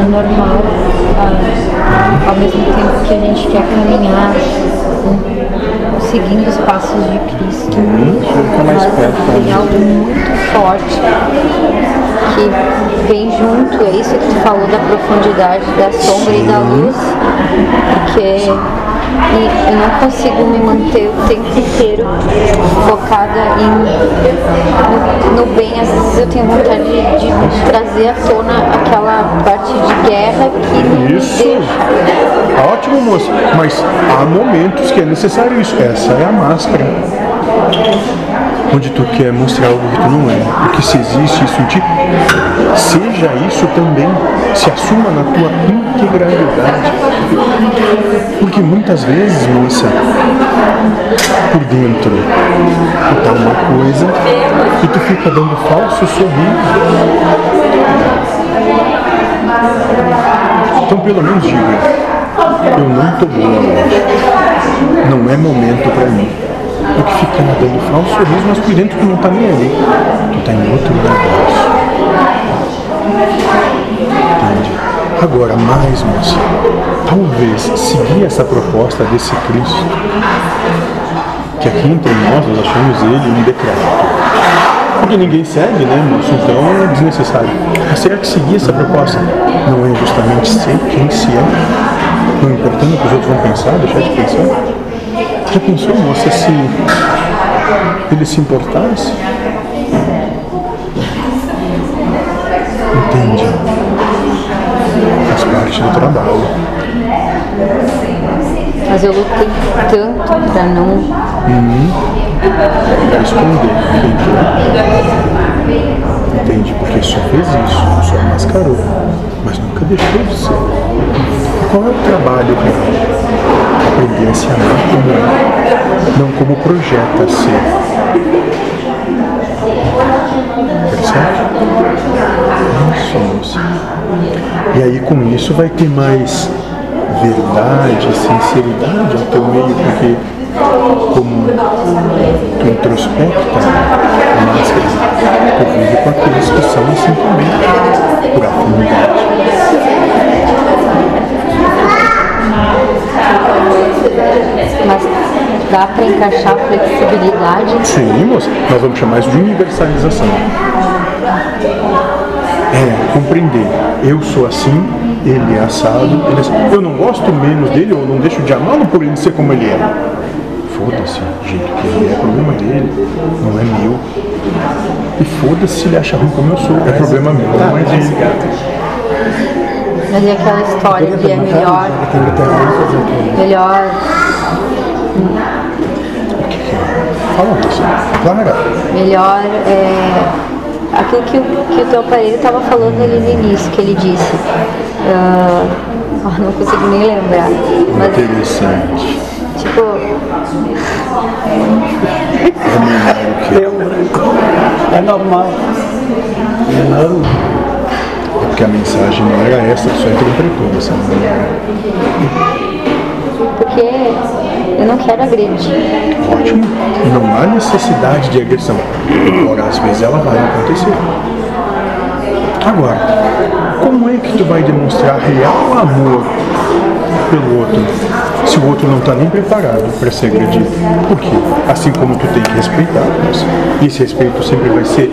é normal, ah, ao mesmo tempo que a gente quer caminhar com- seguindo os passos de Cristo. fica mais Mas perto, tem algo muito forte que vem junto, é isso que tu falou da profundidade, da sombra e da luz, porque e eu não consigo me manter o tempo inteiro focada em, no, no bem. Às vezes eu tenho vontade de, de trazer à tona aquela parte de guerra que não me Isso. deixa. Ótimo, moça. Mas há momentos que é necessário isso. Essa é a máscara. Onde tu quer mostrar algo que tu não é. Porque se existe isso em ti, seja isso também. Se assuma na tua integralidade. Porque muitas vezes, moça, por dentro, tu tá uma coisa e tu fica dando falso sorriso. Então pelo menos diga, eu não tô boa hoje. Não é momento pra mim. Porque fica dando falso sorriso, mas por dentro tu não tá nem ali. Tu tá em outro negócio. Entende? Agora, mais, moça, talvez seguir essa proposta desse Cristo, que aqui entre nós nós achamos ele um decreto. Porque ninguém segue, né, moço? Então é desnecessário. Mas será que seguir essa proposta não é justamente ser quem se é? Não importando o que os outros vão pensar, deixar de pensar? Já pensou, moça, se ele se importasse? Entende? Faz parte do trabalho. Mas eu lutei tanto pra não Vai esconder quem tu é. Entende? Porque só fez isso, só mascarou, mas nunca deixou de ser. Qual é o trabalho real? Aprender a se amar como é, não como projeta ser. Percebe? Isso, moça. E aí com isso vai ter mais verdade, sinceridade ao teu meio, porque como tu introspecta a encaixar flexibilidade. Sim, moça, nós vamos chamar isso de universalização. É, compreender. Eu sou assim, ele é assado, ele é assim. Eu não gosto menos dele, ou não deixo de amá-lo por ele ser como ele é. Foda-se, jeito que ele é, problema dele, não é meu. E foda-se se ele acha ruim como eu sou, é problema meu, não é dele. Mas é aquela história de é melhor, melhor Fala isso, Clara. Melhor é aquilo que, o- que o teu aparelho estava falando ali no início, que ele disse. ah, ah, não consigo nem lembrar. Mas Interessante. tipo, Deu um branco. É normal. Porque a mensagem não era essa, que só interpretou essa porque eu não quero agredir. Ótimo. Não há necessidade de agressão. Embora às vezes ela vai acontecer. Agora, como é que tu vai demonstrar real amor pelo outro se o outro não está nem preparado para ser agredido? Por quê? Assim como tu tem que respeitar, mas esse respeito sempre vai ser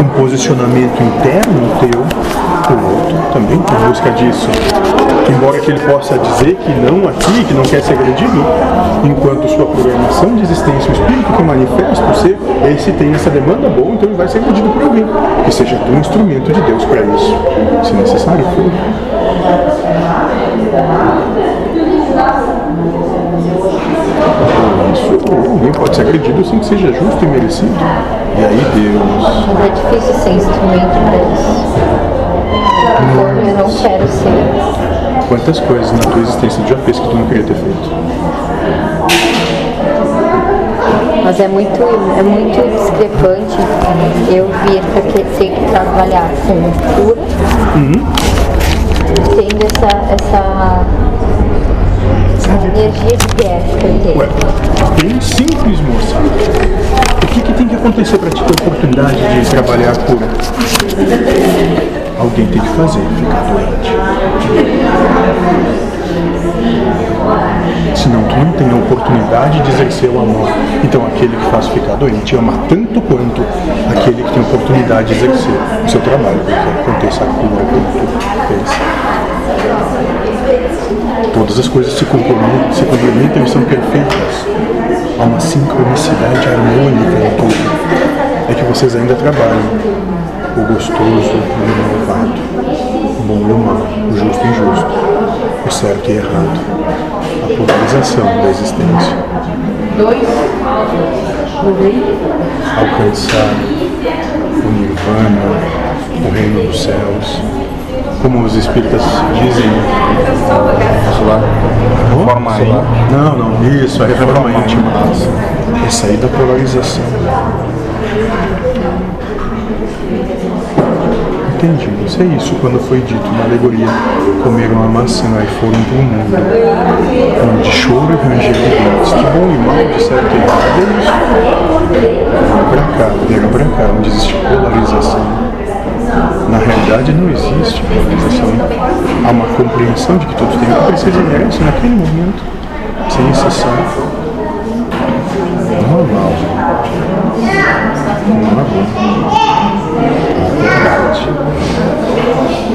um posicionamento interno teu, o outro também em busca disso. Embora que ele possa dizer que não aqui, que não quer ser agredido, enquanto sua programação de existência, o espírito que manifesta o ser, esse tem essa demanda boa, então ele vai ser agredido por alguém. Que seja um instrumento de Deus para isso, se necessário for. Isso, alguém pode ser agredido sem que seja justo e merecido. E aí Deus é difícil ser instrumento isso. Eu não quero ser. Quantas coisas na tua existência tu já fez que tu não queria ter feito? Mas é muito, é muito discrepante eu vir para que- ter que trabalhar com cura, tendo essa, essa energia de guerra que eu tenho. Ué, bem simples, moça. O que, que tem que acontecer para te ter oportunidade de trabalhar a cura? Alguém tem que fazer, ficar doente. Senão tu não tem a oportunidade de exercer o amor. Então aquele que faz ficar doente ama tanto quanto aquele que tem a oportunidade de exercer o seu trabalho, porque aconteça a cura quanto pensa. Todas as coisas se complementam, se complementam e são perfeitas. Há uma sincronicidade harmônica em tudo. É que vocês ainda trabalham o gostoso o o certo e errado, a polarização da existência. Alcançar o nirvana, o reino dos céus, como os espíritas dizem, Isso lá. Reforma. Não, não, isso, a reforma íntima. É sair da polarização. Entendi, isso é isso quando foi dito na alegoria, comeram a maçã e foram para o mundo, onde choro e ranger de dentes, de bom e mal, de certo e errado, é isso. Pra cá, vieram pra cá, onde existe polarização. Na realidade não existe polarização. Há uma compreensão de que todo tempo precisa e merece naquele momento, sem exceção normal. Normal.